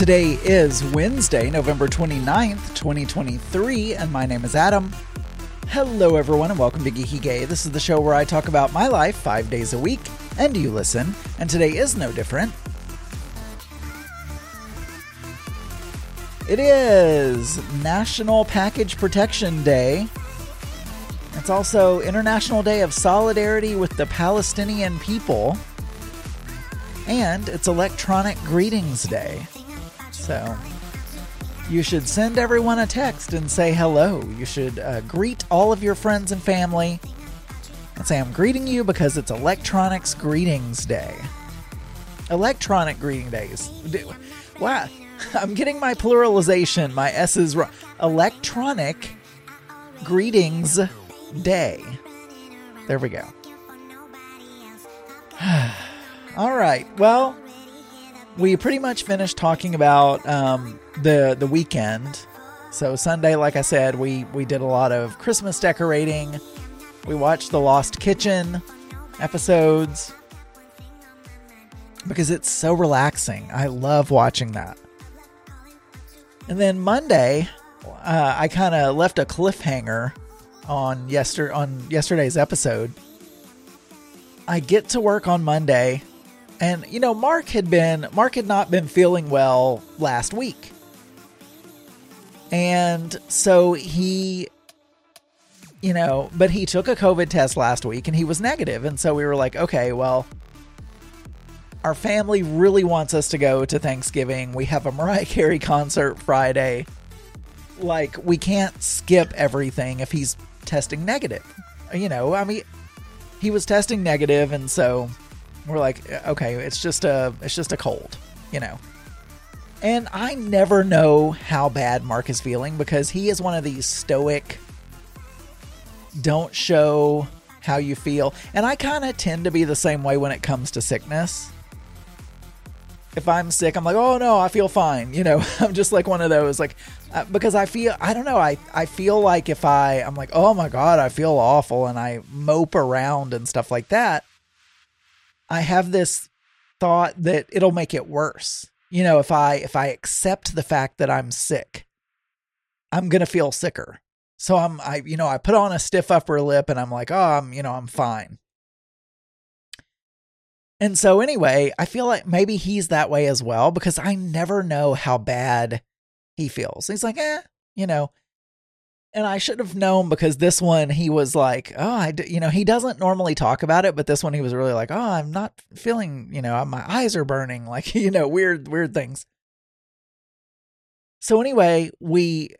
Today is Wednesday, November 29th, 2023, and my name is Adam. Hello, everyone, and welcome to Geeky Gay. This is the show where I talk about my life five days a week, and you listen, and today is no different. It is National Package Protection Day. It's also International Day of Solidarity with the Palestinian People. And it's Electronic Greetings Day. So you should send everyone a text and say hello. You should uh, greet all of your friends and family and say, I'm greeting you because it's Electronics Greetings Day. Electronic Greeting Days. Wow. I'm getting my pluralization, my S's wrong. Electronic Greetings Day. There we go. All right. Well, we pretty much finished talking about um, the the weekend. So Sunday, like I said, we we did a lot of Christmas decorating. We watched the Lost Kitchen episodes because it's so relaxing. I love watching that. And then Monday, uh, I kind of left a cliffhanger on yester on yesterday's episode. I get to work on Monday and you know, Mark had been Mark had not been feeling well last week. And so he you know, but he took a COVID test last week and he was negative and so we were like, okay, well, our family really wants us to go to Thanksgiving. We have a Mariah Carey concert Friday. Like, we can't skip everything if he's testing negative. You know, I mean, he was testing negative, and so we're like, okay, it's just a it's just a cold, you know. And I never know how bad Mark is feeling because he is one of these stoic don't show how you feel. And I kind of tend to be the same way when it comes to sickness. If I'm sick, I'm like, oh no, I feel fine. You know, I'm just like one of those, like, uh, because I feel, I don't know, I, I feel like if I, I'm like, oh my God, I feel awful and I mope around and stuff like that, I have this thought that it'll make it worse. You know, if I if I accept the fact that I'm sick, I'm going to feel sicker. So I'm I you know, I put on a stiff upper lip and I'm like, "Oh, I'm, you know, I'm fine." And so anyway, I feel like maybe he's that way as well because I never know how bad he feels. He's like, "Eh, you know, and I should have known because this one he was like, oh, I, you know, he doesn't normally talk about it, but this one he was really like, oh, I'm not feeling, you know, my eyes are burning, like, you know, weird, weird things. So anyway, we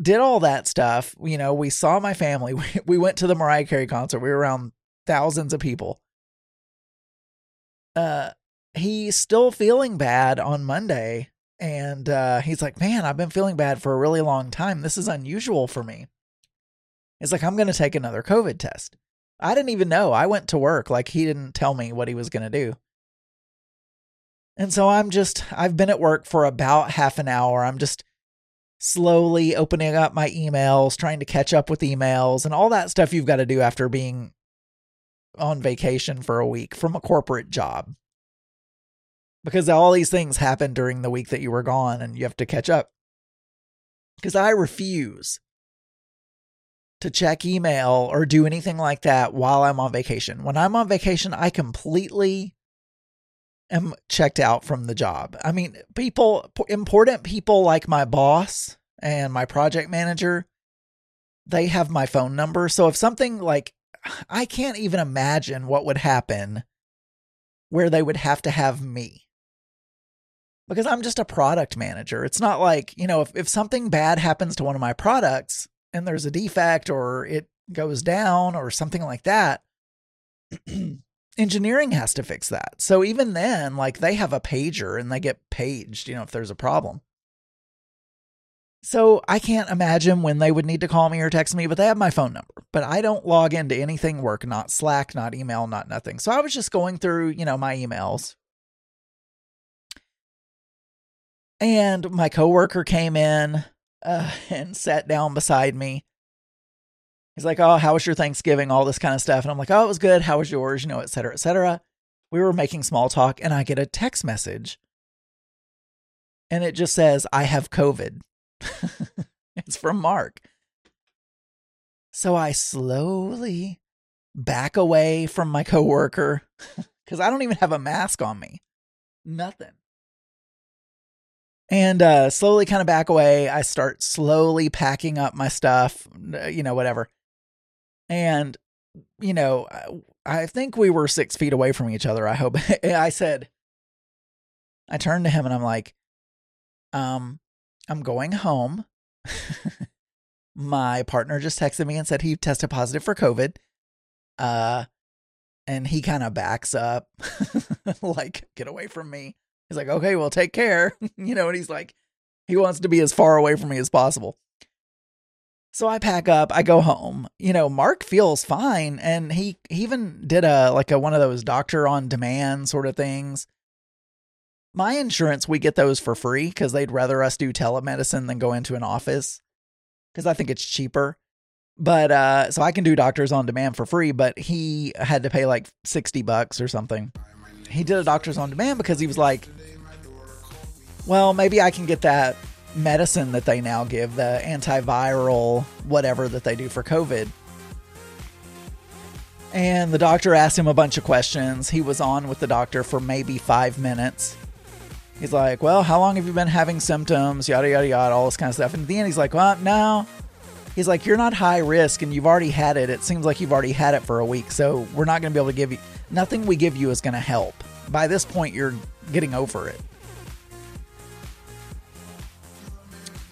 did all that stuff. You know, we saw my family. We, we went to the Mariah Carey concert. We were around thousands of people. Uh, he's still feeling bad on Monday and uh, he's like, Man, I've been feeling bad for a really long time. This is unusual for me. It's like, I'm going to take another COVID test. I didn't even know. I went to work. Like, he didn't tell me what he was going to do. And so I'm just, I've been at work for about half an hour. I'm just slowly opening up my emails, trying to catch up with emails and all that stuff you've got to do after being on vacation for a week from a corporate job because all these things happened during the week that you were gone and you have to catch up. Because I refuse to check email or do anything like that while I'm on vacation. When I'm on vacation, I completely am checked out from the job. I mean, people, important people like my boss and my project manager, they have my phone number. So if something like, I can't even imagine what would happen where they would have to have me because I'm just a product manager. It's not like, you know, if, if something bad happens to one of my products and there's a defect or it goes down or something like that, engineering has to fix that. So even then, like they have a pager and they get paged, you know, if there's a problem. So I can't imagine when they would need to call me or text me, but they have my phone number. But I don't log into anything work, not Slack, not email, not nothing. So I was just going through, you know, my emails And my coworker came in uh, and sat down beside me. He's like, "Oh, how was your Thanksgiving?" All this kind of stuff, and I'm like, "Oh, it was good. How was yours?" You know, et cetera, et cetera. We were making small talk, and I get a text message and it just says, I have COVID. it's from Mark. So I slowly back away from my coworker because I don't even have a mask on me. Nothing. And uh, slowly kind of back away. I start slowly packing up my stuff, you know, whatever. And, you know, I think we were six feet away from each other. I hope. I said, I turned to him and I'm like, um, I'm going home. my partner just texted me and said he tested positive for COVID. Uh, and he kind of backs up, like, get away from me. He's like, okay, well, take care. you know, and he's like, he wants to be as far away from me as possible. So I pack up, I go home. You know, Mark feels fine and he, even did a like a one of those doctor on demand sort of things. My insurance, we get those for free cuz they'd rather us do telemedicine than go into an office cuz I think it's cheaper. But uh so I can do doctors on demand for free, but he had to pay like 60 bucks or something. He did a doctors on demand because he was like, well, maybe I can get that medicine that they now give, the antiviral whatever that they do for COVID. And the doctor asked him a bunch of questions. He was on with the doctor for maybe five minutes. He's like, Well, how long have you been having symptoms? Yada, yada, yada, all this kind of stuff. And at the end, he's like, Well, no. He's like, You're not high risk and you've already had it. It seems like you've already had it for a week. So we're not going to be able to give you, nothing we give you is going to help. By this point, you're getting over it.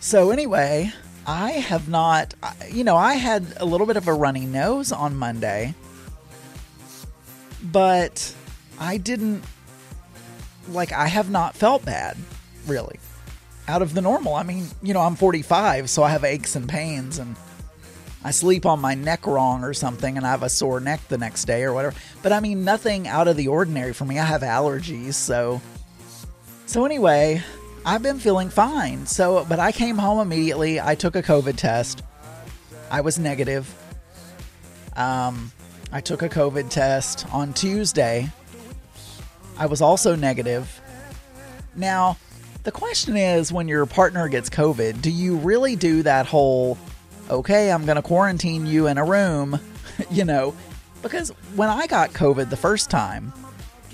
So, anyway, I have not, you know, I had a little bit of a runny nose on Monday, but I didn't, like, I have not felt bad, really, out of the normal. I mean, you know, I'm 45, so I have aches and pains, and I sleep on my neck wrong or something, and I have a sore neck the next day or whatever. But I mean, nothing out of the ordinary for me. I have allergies, so. So, anyway, I've been feeling fine. So, but I came home immediately. I took a COVID test. I was negative. Um, I took a COVID test on Tuesday. I was also negative. Now, the question is when your partner gets COVID, do you really do that whole, okay, I'm going to quarantine you in a room, you know? Because when I got COVID the first time,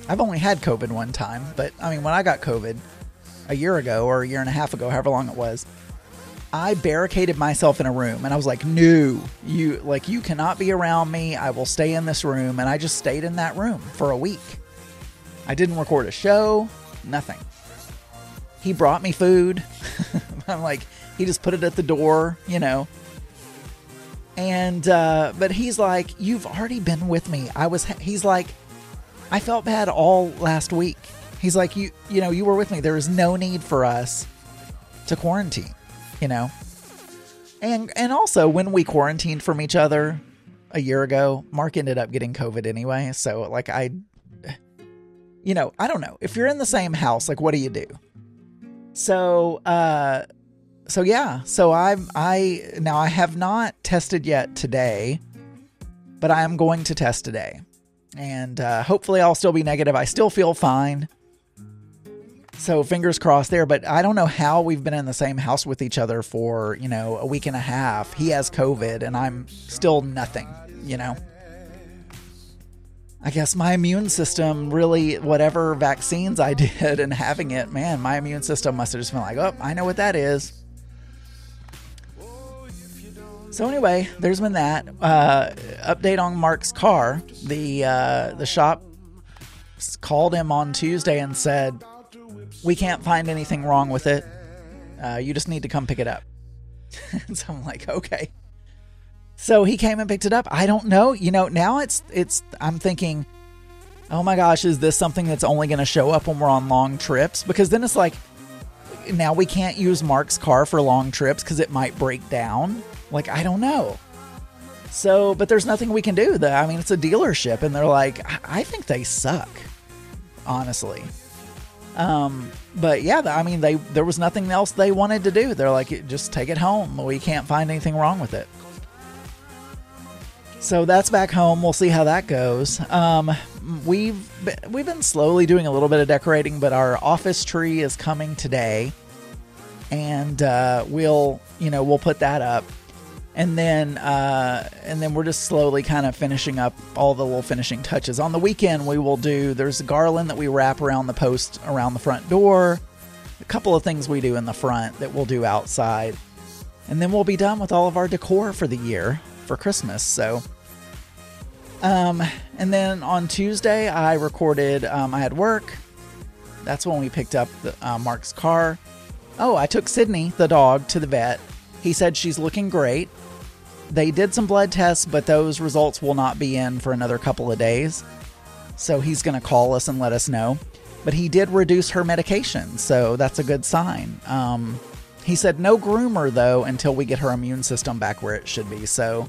I've only had COVID one time, but I mean, when I got COVID, a year ago or a year and a half ago, however long it was, I barricaded myself in a room and I was like, "No, you like you cannot be around me. I will stay in this room." And I just stayed in that room for a week. I didn't record a show, nothing. He brought me food. I'm like, he just put it at the door, you know. And uh but he's like, "You've already been with me." I was he's like, "I felt bad all last week." He's like, you, you know, you were with me. There was no need for us to quarantine, you know. And and also when we quarantined from each other a year ago, Mark ended up getting COVID anyway. So like I, you know, I don't know if you're in the same house, like what do you do? So uh, so yeah, so I'm I now I have not tested yet today, but I am going to test today, and uh, hopefully I'll still be negative. I still feel fine. So fingers crossed there, but I don't know how we've been in the same house with each other for, you know, a week and a half. He has COVID and I'm still nothing, you know. I guess my immune system really, whatever vaccines I did and having it, man, my immune system must have just been like, oh, I know what that is. So anyway, there's been that uh, update on Mark's car. The uh, the shop called him on Tuesday and said we can't find anything wrong with it. Uh, you just need to come pick it up. so I'm like, okay. So he came and picked it up. I don't know. You know, now it's it's. I'm thinking, oh my gosh, is this something that's only going to show up when we're on long trips? Because then it's like, now we can't use Mark's car for long trips because it might break down. Like I don't know. So, but there's nothing we can do. The, I mean, it's a dealership, and they're like, I think they suck, honestly. Um, but yeah, I mean, they there was nothing else they wanted to do. They're like, just take it home. We can't find anything wrong with it. So that's back home. We'll see how that goes. Um, we've we've been slowly doing a little bit of decorating, but our office tree is coming today. and uh, we'll you know we'll put that up and then uh, and then we're just slowly kind of finishing up all the little finishing touches. On the weekend, we will do. There's a garland that we wrap around the post around the front door. A couple of things we do in the front that we'll do outside, and then we'll be done with all of our decor for the year for Christmas. So, um, and then on Tuesday, I recorded. Um, I had work. That's when we picked up the, uh, Mark's car. Oh, I took Sydney, the dog, to the vet. He said she's looking great. They did some blood tests, but those results will not be in for another couple of days. So he's going to call us and let us know. But he did reduce her medication, so that's a good sign. Um, he said no groomer though until we get her immune system back where it should be. So,